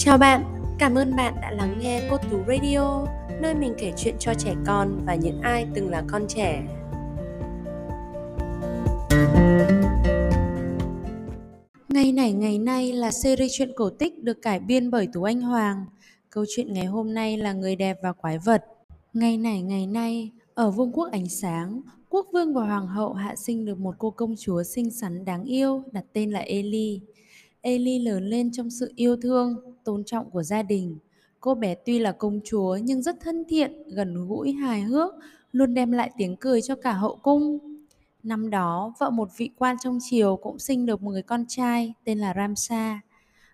Chào bạn, cảm ơn bạn đã lắng nghe Cô Tú Radio, nơi mình kể chuyện cho trẻ con và những ai từng là con trẻ. Ngày này ngày nay là series truyện cổ tích được cải biên bởi Tú Anh Hoàng. Câu chuyện ngày hôm nay là Người đẹp và quái vật. Ngày này ngày nay, ở vương quốc ánh sáng, quốc vương và hoàng hậu hạ sinh được một cô công chúa xinh xắn đáng yêu đặt tên là Ellie. Ellie lớn lên trong sự yêu thương, tôn trọng của gia đình. Cô bé tuy là công chúa nhưng rất thân thiện, gần gũi, hài hước, luôn đem lại tiếng cười cho cả hậu cung. Năm đó, vợ một vị quan trong triều cũng sinh được một người con trai tên là Ramsa.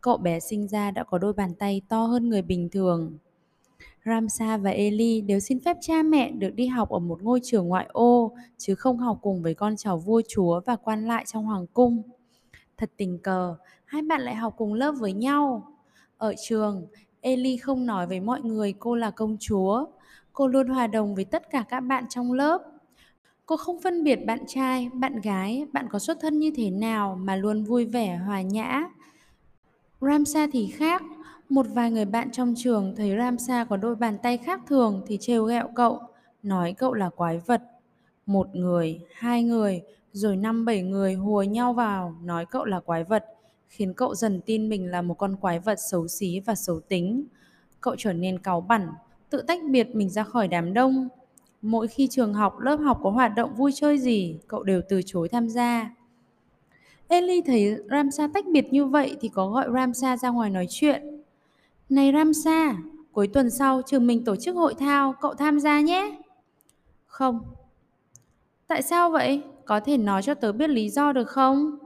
Cậu bé sinh ra đã có đôi bàn tay to hơn người bình thường. Ramsa và Eli đều xin phép cha mẹ được đi học ở một ngôi trường ngoại ô, chứ không học cùng với con cháu vua chúa và quan lại trong hoàng cung. Thật tình cờ, hai bạn lại học cùng lớp với nhau. Ở trường, Eli không nói với mọi người cô là công chúa. Cô luôn hòa đồng với tất cả các bạn trong lớp. Cô không phân biệt bạn trai, bạn gái, bạn có xuất thân như thế nào mà luôn vui vẻ, hòa nhã. Ramsa thì khác. Một vài người bạn trong trường thấy Ramsa có đôi bàn tay khác thường thì trêu ghẹo cậu, nói cậu là quái vật. Một người, hai người, rồi năm bảy người hùa nhau vào nói cậu là quái vật, khiến cậu dần tin mình là một con quái vật xấu xí và xấu tính. Cậu trở nên cáu bẩn, tự tách biệt mình ra khỏi đám đông. Mỗi khi trường học, lớp học có hoạt động vui chơi gì, cậu đều từ chối tham gia. Ellie thấy Ramsa tách biệt như vậy thì có gọi Ramsa ra ngoài nói chuyện. Này Ramsa, cuối tuần sau trường mình tổ chức hội thao, cậu tham gia nhé. Không. Tại sao vậy? Có thể nói cho tớ biết lý do được không?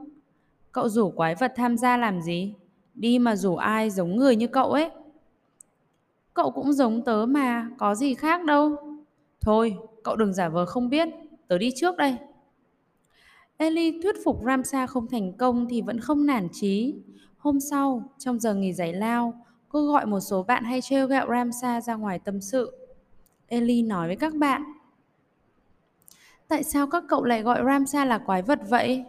Cậu rủ quái vật tham gia làm gì? Đi mà rủ ai giống người như cậu ấy. Cậu cũng giống tớ mà, có gì khác đâu. Thôi, cậu đừng giả vờ không biết, tớ đi trước đây. Eli thuyết phục Ramsa không thành công thì vẫn không nản chí. Hôm sau, trong giờ nghỉ giải lao, cô gọi một số bạn hay trêu ghẹo Ramsa ra ngoài tâm sự. Eli nói với các bạn. Tại sao các cậu lại gọi Ramsa là quái vật vậy?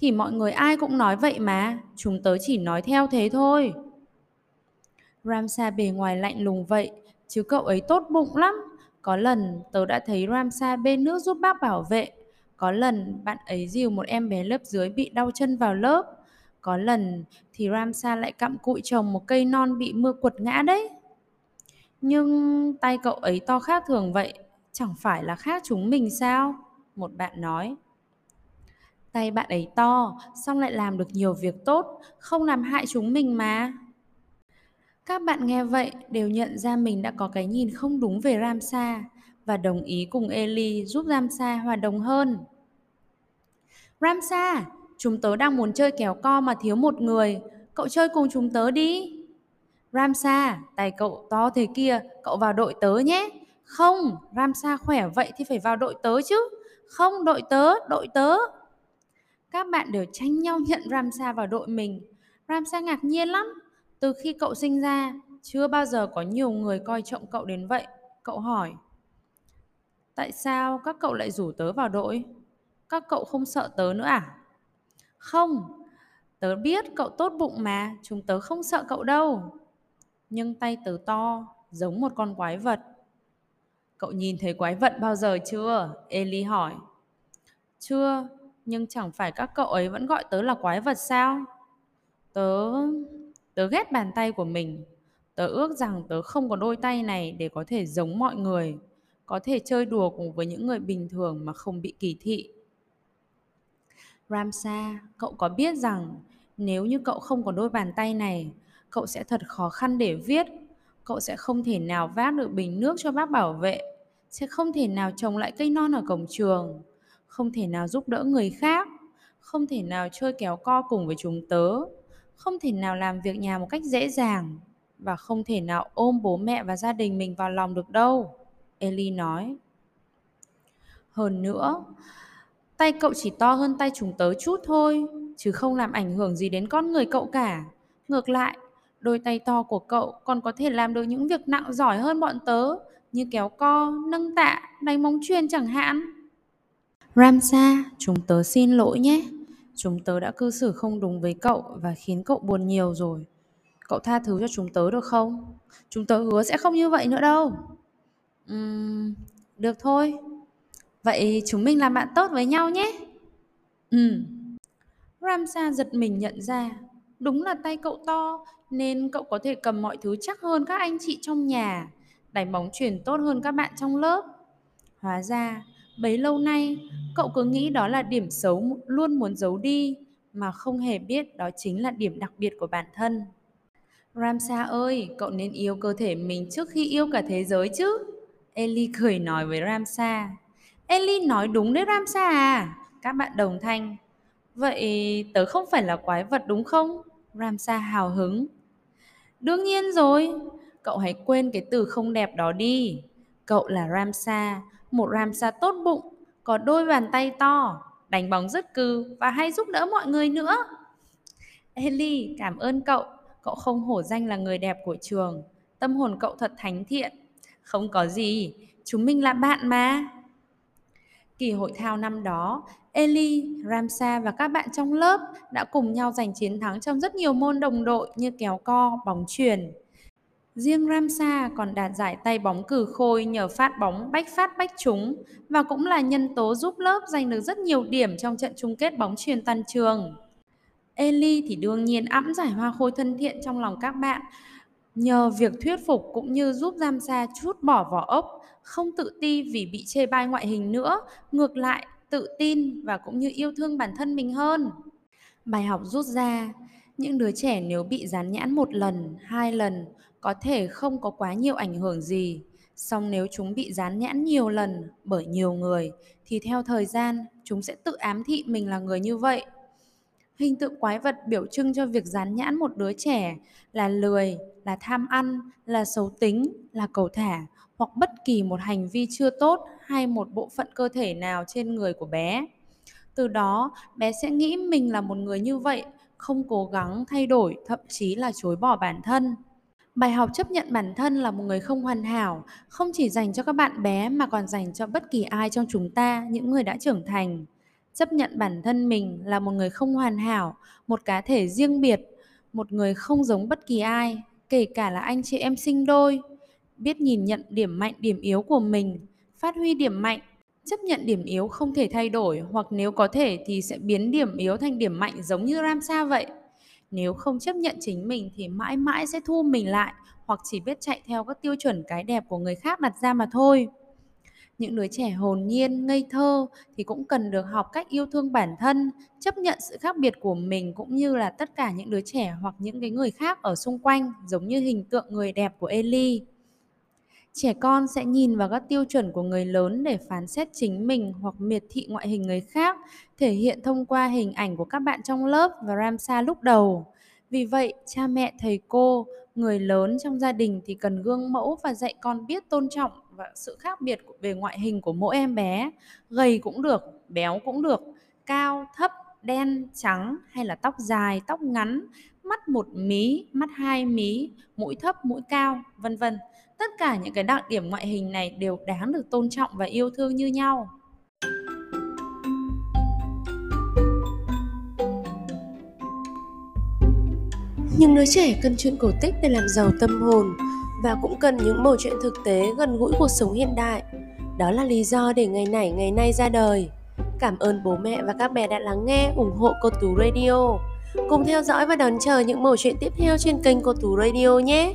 Thì mọi người ai cũng nói vậy mà, chúng tớ chỉ nói theo thế thôi. Ramsa bề ngoài lạnh lùng vậy, chứ cậu ấy tốt bụng lắm. Có lần tớ đã thấy Ramsa bên nước giúp bác bảo vệ. Có lần bạn ấy dìu một em bé lớp dưới bị đau chân vào lớp. Có lần thì Ramsa lại cặm cụi trồng một cây non bị mưa quật ngã đấy. Nhưng tay cậu ấy to khác thường vậy, chẳng phải là khác chúng mình sao? Một bạn nói. Tay bạn ấy to, xong lại làm được nhiều việc tốt, không làm hại chúng mình mà. Các bạn nghe vậy đều nhận ra mình đã có cái nhìn không đúng về Ramsa và đồng ý cùng Eli giúp Ramsa hòa đồng hơn. Ramsa, chúng tớ đang muốn chơi kéo co mà thiếu một người, cậu chơi cùng chúng tớ đi. Ramsa, tay cậu to thế kia, cậu vào đội tớ nhé. Không, Ramsa khỏe vậy thì phải vào đội tớ chứ. Không, đội tớ, đội tớ. Các bạn đều tranh nhau nhận Ramsa vào đội mình. Ramsa ngạc nhiên lắm. Từ khi cậu sinh ra, chưa bao giờ có nhiều người coi trọng cậu đến vậy. Cậu hỏi. Tại sao các cậu lại rủ tớ vào đội? Các cậu không sợ tớ nữa à? Không, tớ biết cậu tốt bụng mà, chúng tớ không sợ cậu đâu. Nhưng tay tớ to, giống một con quái vật. Cậu nhìn thấy quái vật bao giờ chưa? Eli hỏi. Chưa, nhưng chẳng phải các cậu ấy vẫn gọi tớ là quái vật sao? Tớ... tớ ghét bàn tay của mình. Tớ ước rằng tớ không có đôi tay này để có thể giống mọi người, có thể chơi đùa cùng với những người bình thường mà không bị kỳ thị. Ramsa, cậu có biết rằng nếu như cậu không có đôi bàn tay này, cậu sẽ thật khó khăn để viết. Cậu sẽ không thể nào vác được bình nước cho bác bảo vệ, sẽ không thể nào trồng lại cây non ở cổng trường, không thể nào giúp đỡ người khác, không thể nào chơi kéo co cùng với chúng tớ, không thể nào làm việc nhà một cách dễ dàng và không thể nào ôm bố mẹ và gia đình mình vào lòng được đâu. Eli nói. Hơn nữa, tay cậu chỉ to hơn tay chúng tớ chút thôi, chứ không làm ảnh hưởng gì đến con người cậu cả. Ngược lại, đôi tay to của cậu còn có thể làm được những việc nặng giỏi hơn bọn tớ, như kéo co, nâng tạ, đánh móng chuyền chẳng hạn. Ramsa, chúng tớ xin lỗi nhé. Chúng tớ đã cư xử không đúng với cậu và khiến cậu buồn nhiều rồi. Cậu tha thứ cho chúng tớ được không? Chúng tớ hứa sẽ không như vậy nữa đâu. Uhm, được thôi. Vậy chúng mình làm bạn tốt với nhau nhé. Ừ. Ramsa giật mình nhận ra, đúng là tay cậu to nên cậu có thể cầm mọi thứ chắc hơn các anh chị trong nhà, đánh bóng chuyển tốt hơn các bạn trong lớp. Hóa ra, bấy lâu nay, cậu cứ nghĩ đó là điểm xấu luôn muốn giấu đi, mà không hề biết đó chính là điểm đặc biệt của bản thân. Ramsa ơi, cậu nên yêu cơ thể mình trước khi yêu cả thế giới chứ. eli cười nói với Ramsa. eli nói đúng đấy Ramsa à. Các bạn đồng thanh. Vậy tớ không phải là quái vật đúng không? Ramsa hào hứng. Đương nhiên rồi. Cậu hãy quên cái từ không đẹp đó đi. Cậu là Ramsa, một Ramsa tốt bụng, có đôi bàn tay to, đánh bóng rất cừ và hay giúp đỡ mọi người nữa. Ellie, cảm ơn cậu cậu không hổ danh là người đẹp của trường. Tâm hồn cậu thật thánh thiện. Không có gì, chúng mình là bạn mà. Kỳ hội thao năm đó, Eli, Ramsa và các bạn trong lớp đã cùng nhau giành chiến thắng trong rất nhiều môn đồng đội như kéo co, bóng chuyền. Riêng Ramsa còn đạt giải tay bóng cử khôi nhờ phát bóng bách phát bách trúng và cũng là nhân tố giúp lớp giành được rất nhiều điểm trong trận chung kết bóng truyền toàn trường. Eli thì đương nhiên ẵm giải hoa khôi thân thiện trong lòng các bạn nhờ việc thuyết phục cũng như giúp giam xa chút bỏ vỏ ốc, không tự ti vì bị chê bai ngoại hình nữa, ngược lại tự tin và cũng như yêu thương bản thân mình hơn. Bài học rút ra, những đứa trẻ nếu bị dán nhãn một lần, hai lần có thể không có quá nhiều ảnh hưởng gì. Song nếu chúng bị dán nhãn nhiều lần bởi nhiều người thì theo thời gian chúng sẽ tự ám thị mình là người như vậy Hình tượng quái vật biểu trưng cho việc dán nhãn một đứa trẻ là lười, là tham ăn, là xấu tính, là cầu thả hoặc bất kỳ một hành vi chưa tốt hay một bộ phận cơ thể nào trên người của bé. Từ đó, bé sẽ nghĩ mình là một người như vậy, không cố gắng thay đổi, thậm chí là chối bỏ bản thân. Bài học chấp nhận bản thân là một người không hoàn hảo, không chỉ dành cho các bạn bé mà còn dành cho bất kỳ ai trong chúng ta, những người đã trưởng thành. Chấp nhận bản thân mình là một người không hoàn hảo, một cá thể riêng biệt, một người không giống bất kỳ ai, kể cả là anh chị em sinh đôi, biết nhìn nhận điểm mạnh điểm yếu của mình, phát huy điểm mạnh, chấp nhận điểm yếu không thể thay đổi hoặc nếu có thể thì sẽ biến điểm yếu thành điểm mạnh giống như Ramsa vậy. Nếu không chấp nhận chính mình thì mãi mãi sẽ thu mình lại hoặc chỉ biết chạy theo các tiêu chuẩn cái đẹp của người khác đặt ra mà thôi những đứa trẻ hồn nhiên, ngây thơ thì cũng cần được học cách yêu thương bản thân, chấp nhận sự khác biệt của mình cũng như là tất cả những đứa trẻ hoặc những cái người khác ở xung quanh, giống như hình tượng người đẹp của Eli. Trẻ con sẽ nhìn vào các tiêu chuẩn của người lớn để phán xét chính mình hoặc miệt thị ngoại hình người khác, thể hiện thông qua hình ảnh của các bạn trong lớp và Ramsa lúc đầu. Vì vậy, cha mẹ, thầy cô, người lớn trong gia đình thì cần gương mẫu và dạy con biết tôn trọng và sự khác biệt về ngoại hình của mỗi em bé gầy cũng được béo cũng được cao thấp đen trắng hay là tóc dài tóc ngắn mắt một mí mắt hai mí mũi thấp mũi cao vân vân tất cả những cái đặc điểm ngoại hình này đều đáng được tôn trọng và yêu thương như nhau nhưng đứa trẻ cần chuyện cổ tích để làm giàu tâm hồn và cũng cần những mẩu chuyện thực tế gần gũi cuộc sống hiện đại. Đó là lý do để ngày này ngày nay ra đời. Cảm ơn bố mẹ và các bé đã lắng nghe, ủng hộ cô Tú Radio. Cùng theo dõi và đón chờ những mẩu chuyện tiếp theo trên kênh cô Tú Radio nhé.